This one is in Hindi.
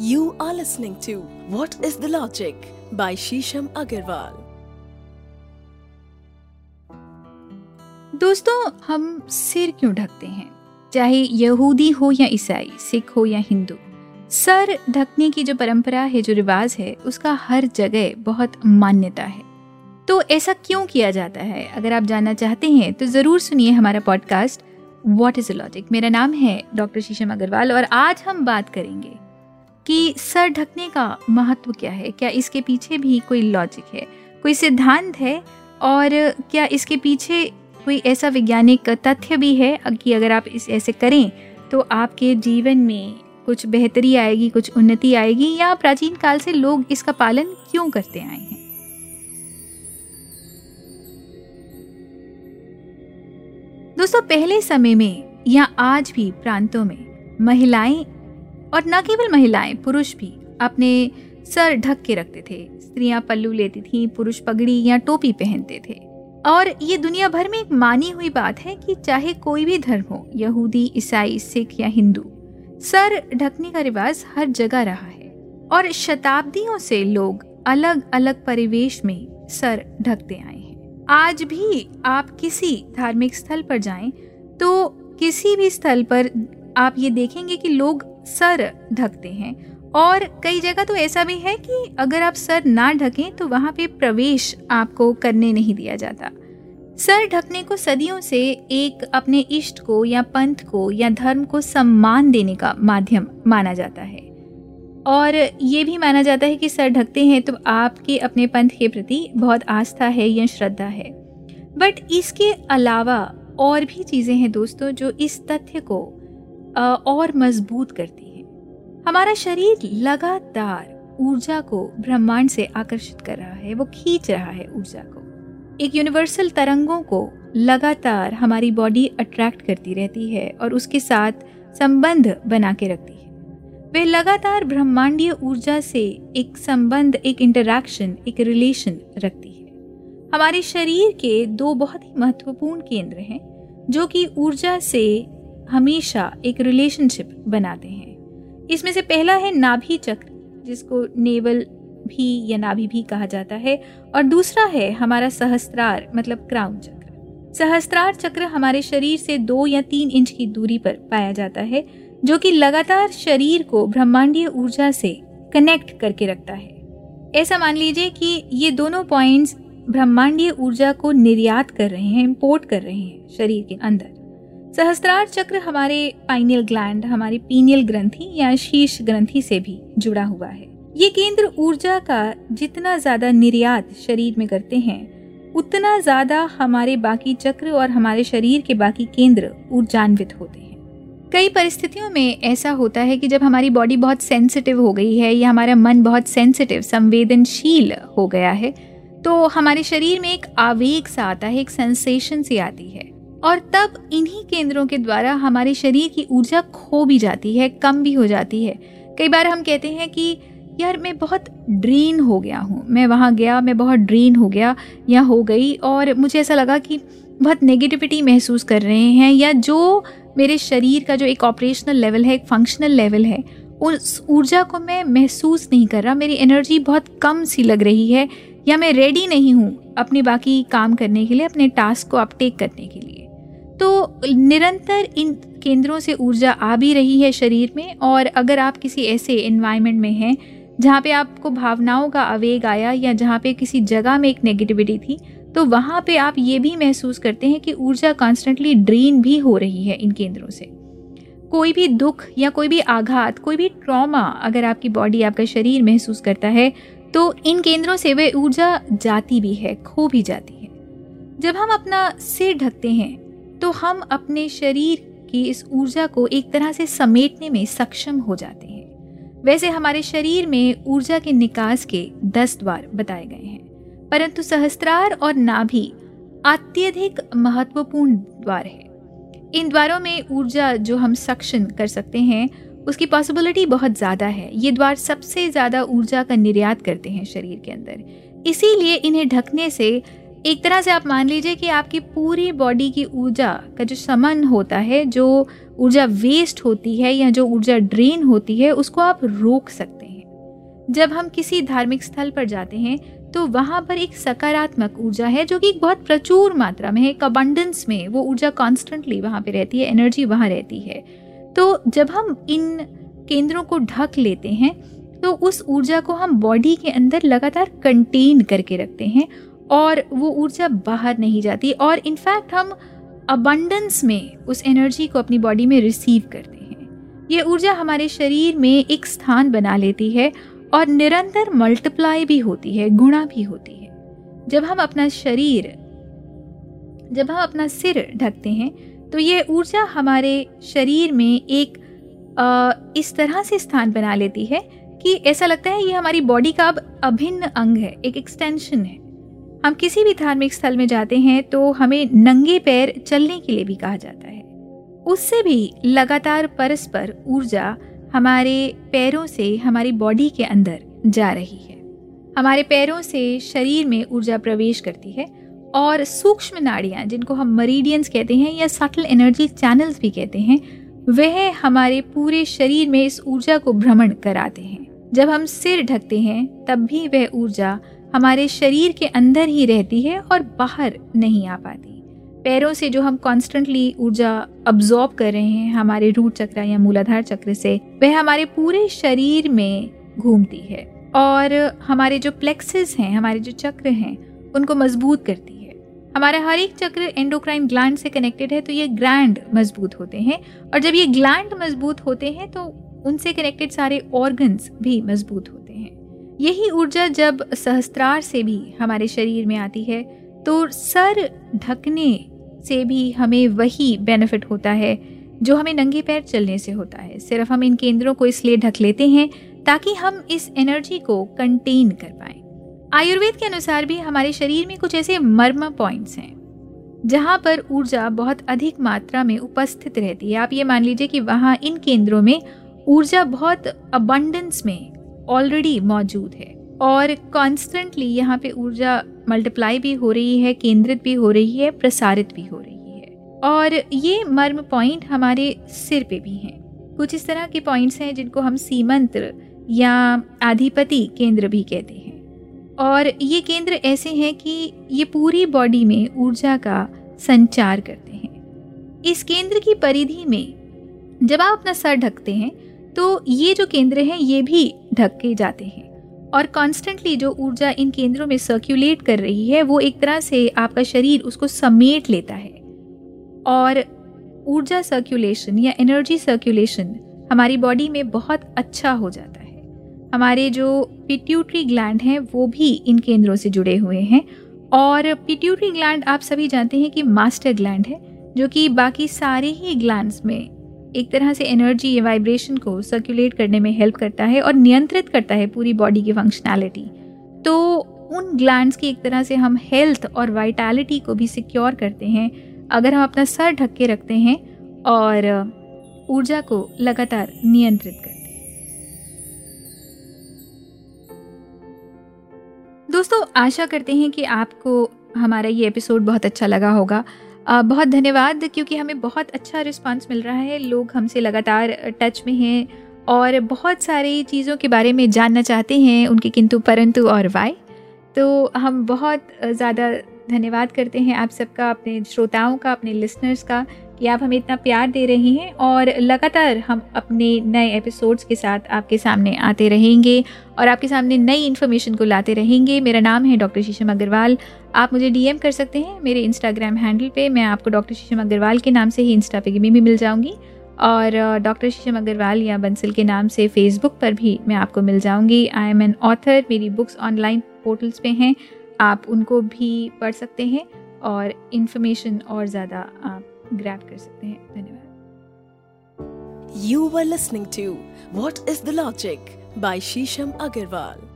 You are listening to What is the Logic by Shisham Agarwal. दोस्तों, हम सिर क्यों ढकते हैं? चाहे यहूदी हो या ईसाई, सिख हो या हिंदू, सर ढकने की जो परंपरा है, जो रिवाज है, उसका हर जगह बहुत मान्यता है। तो ऐसा क्यों किया जाता है? अगर आप जानना चाहते हैं तो ज़रूर सुनिए हमारा podcast what is a logic मेरा नाम है डॉक्टर शीशम अग्रवाल और आज हम बात करेंगे कि सर ढकने का महत्व क्या है? क्या इसके पीछे भी कोई लॉजिक है? कोई सिद्धांत है? और क्या इसके पीछे कोई ऐसा वैज्ञानिक तथ्य भी है कि अगर आप इस ऐसे करें तो आपके जीवन में कुछ बेहतरी आएगी, कुछ उन्नति आएगी? या प्राचीन काल से लोग इसका पालन क्यों करते आए हैं? दोस्तों, पहले समय में या आज भी प्रांतों में महिलाएँ और न केवल महिलाएँ, पुरुष भी अपने सर ढक के रखते थे। स्त्रियाँ पल्लू लेती थीं, पुरुष पगड़ी या टोपी पहनते थे। और ये दुनिया भर में एक मानी हुई बात है कि चाहे कोई भी धर्म हो, यहूदी, ईसाई, सिख या हिंदू, सर ढकने का रिवाज हर जगह रहा है। और शताब्दियों से लोग अलग अलग परिवेश में सर ढकते आए हैं। आज भी आप किसी धार्मिक स्थल पर जाएँ तो किसी भी स्थल पर आप ये देखेंगे कि लोग सर ढकते हैं। और कई जगह तो ऐसा भी है कि अगर आप सर ना ढकें तो वहाँ पे प्रवेश आपको करने नहीं दिया जाता। सर ढकने को सदियों से एक अपने इष्ट को या पंथ को या धर्म को सम्मान देने का माध्यम माना जाता है। और ये भी माना जाता है कि सर ढकते हैं तो आपके अपने पंथ के प्रति बहुत आस्था है या श्रद्धा है। बट इसके अलावा और भी चीज़ें हैं दोस्तों जो इस तथ्य को और मज़बूत करती हैं। हमारा शरीर लगातार ऊर्जा को ब्रह्मांड से आकर्षित कर रहा है, वो खींच रहा है ऊर्जा को। एक यूनिवर्सल तरंगों को लगातार हमारी बॉडी अट्रैक्ट करती रहती है और उसके साथ संबंध बना के रखती है। वे लगातार ब्रह्मांडीय ऊर्जा से एक संबंध, एक इंटरैक्शन एक रिलेशन रखती है। हमारे शरीर के दो बहुत ही महत्वपूर्ण केंद्र हैं, जो कि ऊर्जा से हमेशा एक रिलेशनशिप बनाते हैं। इसमें से पहला है नाभि चक्र, जिसको नेवल भी या नाभि भी कहा जाता है, और दूसरा है हमारा सहस्त्रार मतलब क्राउन चक्र। सहस्त्रार चक्र हमारे शरीर से दो या तीन इंच की दूरी पर पाया जाता है, जो कि लगातार शरीर को ब्रह्मांडीय ऊर्जा से कनेक्ट करके रखता है। ऐसा मान लीजिए कि ये दोनों पॉइंट्स ब्रह्मांडीय ऊर्जा को निर्यात कर रहे हैं इम्पोर्ट कर रहे हैं शरीर के अंदर। सहस्त्रार चक्र हमारे पाइनियल ग्लैंड हमारी पीनियल ग्रंथि या शीर्ष ग्रंथि से भी जुड़ा हुआ है। ये केंद्र ऊर्जा का जितना ज़्यादा निर्यात शरीर में करते हैं, उतना ज़्यादा हमारे बाकी चक्र और हमारे शरीर के बाकी केंद्र ऊर्जान्वित होते हैं। कई परिस्थितियों में ऐसा होता है कि जब हमारी बॉडी बहुत सेंसिटिव हो गई है या हमारा मन बहुत सेंसिटिव संवेदनशील हो गया है तो हमारे शरीर में एक आवेग सा आता है, एक सेंसेशन सी आती है। और तब इन्हीं केंद्रों के द्वारा हमारे शरीर की ऊर्जा खो भी जाती है, कम भी हो जाती है। कई बार हम कहते हैं कि, यार, मैं बहुत ड्रेन हो गया हूँ। मैं वहाँ गया, मैं बहुत ड्रेन हो गया, या हो गई। और मुझे ऐसा लगा कि बहुत नेगेटिविटी महसूस कर रहे हैं, या जो मेरे शरीर का जो एक ऑपरेशनल लेवल है, एक फंक्शनल लेवल है, उस ऊर्जा को मैं महसूस नहीं कर रहा। मेरी एनर्जी बहुत कम सी लग रही है, या मैं रेडी नहीं हूँ अपने बाकी काम करने के लिए, अपने टास्क को अपटेक करने के लिए। तो निरंतर इन केंद्रों से ऊर्जा आ भी रही है शरीर में, और अगर आप किसी ऐसे इन्वायरमेंट में हैं, जहाँ पे आपको भावनाओं का आवेग आया या जहाँ पे किसी जगह में एक नेगेटिविटी थी तो वहाँ पे आप ये भी महसूस करते हैं कि ऊर्जा कॉन्स्टेंटली ड्रेन भी हो रही है इन केंद्रों से। कोई भी दुख या कोई भी आघात, कोई भी ट्रॉमा अगर आपकी बॉडी आपका शरीर महसूस करता है तो इन केंद्रों से वह ऊर्जा जाती भी है, खो भी जाती है। जब हम अपना सिर ढकते हैं तो हम अपने शरीर की इस ऊर्जा को एक तरह से समेटने में सक्षम हो जाते हैं। वैसे हमारे शरीर में ऊर्जा के निकास के दस द्वार बताए गए हैं, परंतु सहस्त्रार और नाभि अत्यधिक महत्वपूर्ण द्वार है। इन द्वारों में ऊर्जा जो हम सक्षम कर सकते हैं, उसकी पॉसिबिलिटी बहुत ज़्यादा है। ये द्वार सबसे ज़्यादा ऊर्जा का निर्यात करते हैं शरीर के अंदर। इसीलिए इन्हें ढकने से एक तरह से आप मान लीजिए कि आपकी पूरी बॉडी की ऊर्जा का जो समन होता है, जो ऊर्जा वेस्ट होती है या जो ऊर्जा ड्रेन होती है, उसको आप रोक सकते हैं। जब हम किसी धार्मिक स्थल पर जाते हैं तो वहाँ पर एक सकारात्मक ऊर्जा है, जो कि बहुत प्रचुर मात्रा में है, एक अबंडेंस में वो ऊर्जा कॉन्स्टेंटली वहाँ पे रहती है एनर्जी वहाँ रहती है। तो जब हम इन केंद्रों को ढक लेते हैं तो उस ऊर्जा को हम बॉडी के अंदर लगातार कंटेन करके रखते हैं और वो ऊर्जा बाहर नहीं जाती और इनफैक्ट हम अबंडेंस में उस एनर्जी को अपनी बॉडी में रिसीव करते हैं। ये ऊर्जा हमारे शरीर में एक स्थान बना लेती है और निरंतर मल्टीप्लाई भी होती है गुणा भी होती है। जब हम अपना शरीर जब हम अपना सिर ढकते हैं तो ये ऊर्जा हमारे शरीर में एक आ, इस तरह से स्थान बना लेती है कि ऐसा लगता है ये हमारी बॉडी का अब अभिन्न अंग है एक एक्सटेंशन है। हम किसी भी धार्मिक स्थल में जाते हैं तो हमें नंगे पैर चलने के लिए भी कहा जाता है। उससे भी लगातार परस्पर ऊर्जा हमारे पैरों से, हमारी बॉडी के अंदर जा रही है। हमारे पैरों से शरीर में ऊर्जा प्रवेश करती है और सूक्ष्म नाड़ियाँ, जिनको हम मरीडियंस कहते हैं या सटल एनर्जी चैनल्स भी कहते हैं, वह हमारे पूरे शरीर में इस ऊर्जा को भ्रमण कराते हैं। जब हम सिर ढकते हैं, तब भी वह ऊर्जा हमारे शरीर के अंदर ही रहती है और बाहर नहीं आ पाती। पैरों से जो हम कॉन्स्टेंटली ऊर्जा अब्जॉर्ब कर रहे हैं, हमारे रूट चक्र या मूलाधार चक्र से, वह हमारे पूरे शरीर में घूमती है और हमारे जो प्लेक्सेस हैं, हमारे जो चक्र हैं, उनको मज़बूत करती है। हमारा हर एक चक्र एंडोक्राइन ग्लैंड से कनेक्टेड है तो ये ग्लैंड मज़बूत होते हैं और जब ये ग्लैंड मज़बूत होते हैं तो उनसे कनेक्टेड सारे ऑर्गन्स भी मज़बूत होते हैं। यही ऊर्जा जब सहस्त्रार से भी हमारे शरीर में आती है तो सर ढकने से भी हमें वही बेनिफिट होता है, जो हमें नंगे पैर चलने से होता है। सिर्फ़ हम इन केंद्रों को इसलिए ढक लेते हैं, ताकि हम इस एनर्जी को कंटेन कर पाए। आयुर्वेद के अनुसार भी हमारे शरीर में कुछ ऐसे मर्म पॉइंट्स हैं, जहाँ पर ऊर्जा बहुत अधिक मात्रा में उपस्थित रहती है। आप ये मान लीजिए कि वहाँ इन केंद्रों में ऊर्जा बहुत अबंडेंस में ऑलरेडी मौजूद है। और कॉन्स्टेंटली यहाँ पे ऊर्जा मल्टीप्लाई भी हो रही है, केंद्रित भी हो रही है, प्रसारित भी हो रही है। और ये मर्म पॉइंट हमारे सिर पे भी हैं। कुछ इस तरह के पॉइंट्स हैं जिनको हम सीमंत्र या आधिपति केंद्र भी कहते हैं। और ये केंद्र ऐसे हैं कि ये पूरी बॉडी में ऊर्जा का संचार करते हैं। इस केंद्र की परिधि में जब आप अपना सर ढकते हैं तो ये जो केंद्र हैं, ये भी ढक जाते हैं। और कॉन्स्टेंटली जो ऊर्जा इन केंद्रों में सर्क्यूलेट कर रही है, वो एक तरह से आपका शरीर उसको समेट लेता है। और ऊर्जा सर्कुलेशन या एनर्जी सर्कुलेशन हमारी बॉडी में बहुत अच्छा हो जाता है। हमारे जो पिट्यूटरी ग्लैंड हैं, वो भी इन केंद्रों से जुड़े हुए हैं। और पिट्यूटरी ग्लैंड आप सभी जानते हैं कि मास्टर ग्लैंड है, जो कि बाकी सारे ही ग्लैंड्स में एक तरह से एनर्जी या वाइब्रेशन को सर्कुलेट करने में हेल्प करता है और नियंत्रित करता है पूरी बॉडी की फंक्शनैलिटी तो उन ग्लैंड्स की एक तरह से हम हेल्थ और वाइटैलिटी को भी सिक्योर करते हैं। अगर हम अपना सर ढक के रखते हैं और ऊर्जा को लगातार नियंत्रित करते हैं। दोस्तों, आशा करते हैं कि आपको हमारा ये एपिसोड बहुत अच्छा लगा होगा। बहुत धन्यवाद, क्योंकि हमें बहुत अच्छा रिस्पांस मिल रहा है। लोग हमसे लगातार टच में हैं और बहुत सारी चीज़ों के बारे में जानना चाहते हैं, उनके किंतु परंतु और वाई तो हम बहुत ज़्यादा धन्यवाद करते हैं आप सबका, अपने श्रोताओं का, अपने लिसनर्स का। कि आप हमें इतना प्यार दे रही हैं और लगातार हम अपने नए एपिसोड्स के साथ आपके सामने आते रहेंगे और आपके सामने नई इन्फॉर्मेशन को लाते रहेंगे। मेरा नाम है डॉक्टर शीशम अग्रवाल आप मुझे डीएम कर सकते हैं मेरे इंस्टाग्राम हैंडल पे। मैं आपको डॉक्टर शीशम अग्रवाल के नाम से ही इंस्टा पे भी मिल जाऊँगी और डॉक्टर शीशम अग्रवाल या बंसल के नाम से फेसबुक पर भी मैं आपको मिल जाऊँगी। आई एम एन ऑथर मेरी बुक्स ऑनलाइन पोर्टल्स पे हैं। आप उनको भी पढ़ सकते हैं और इन्फॉर्मेशन और ज़्यादा आप ग्रैब कर सकते हैं धन्यवाद You were listening to What is the Logic by Shisham Agarwal.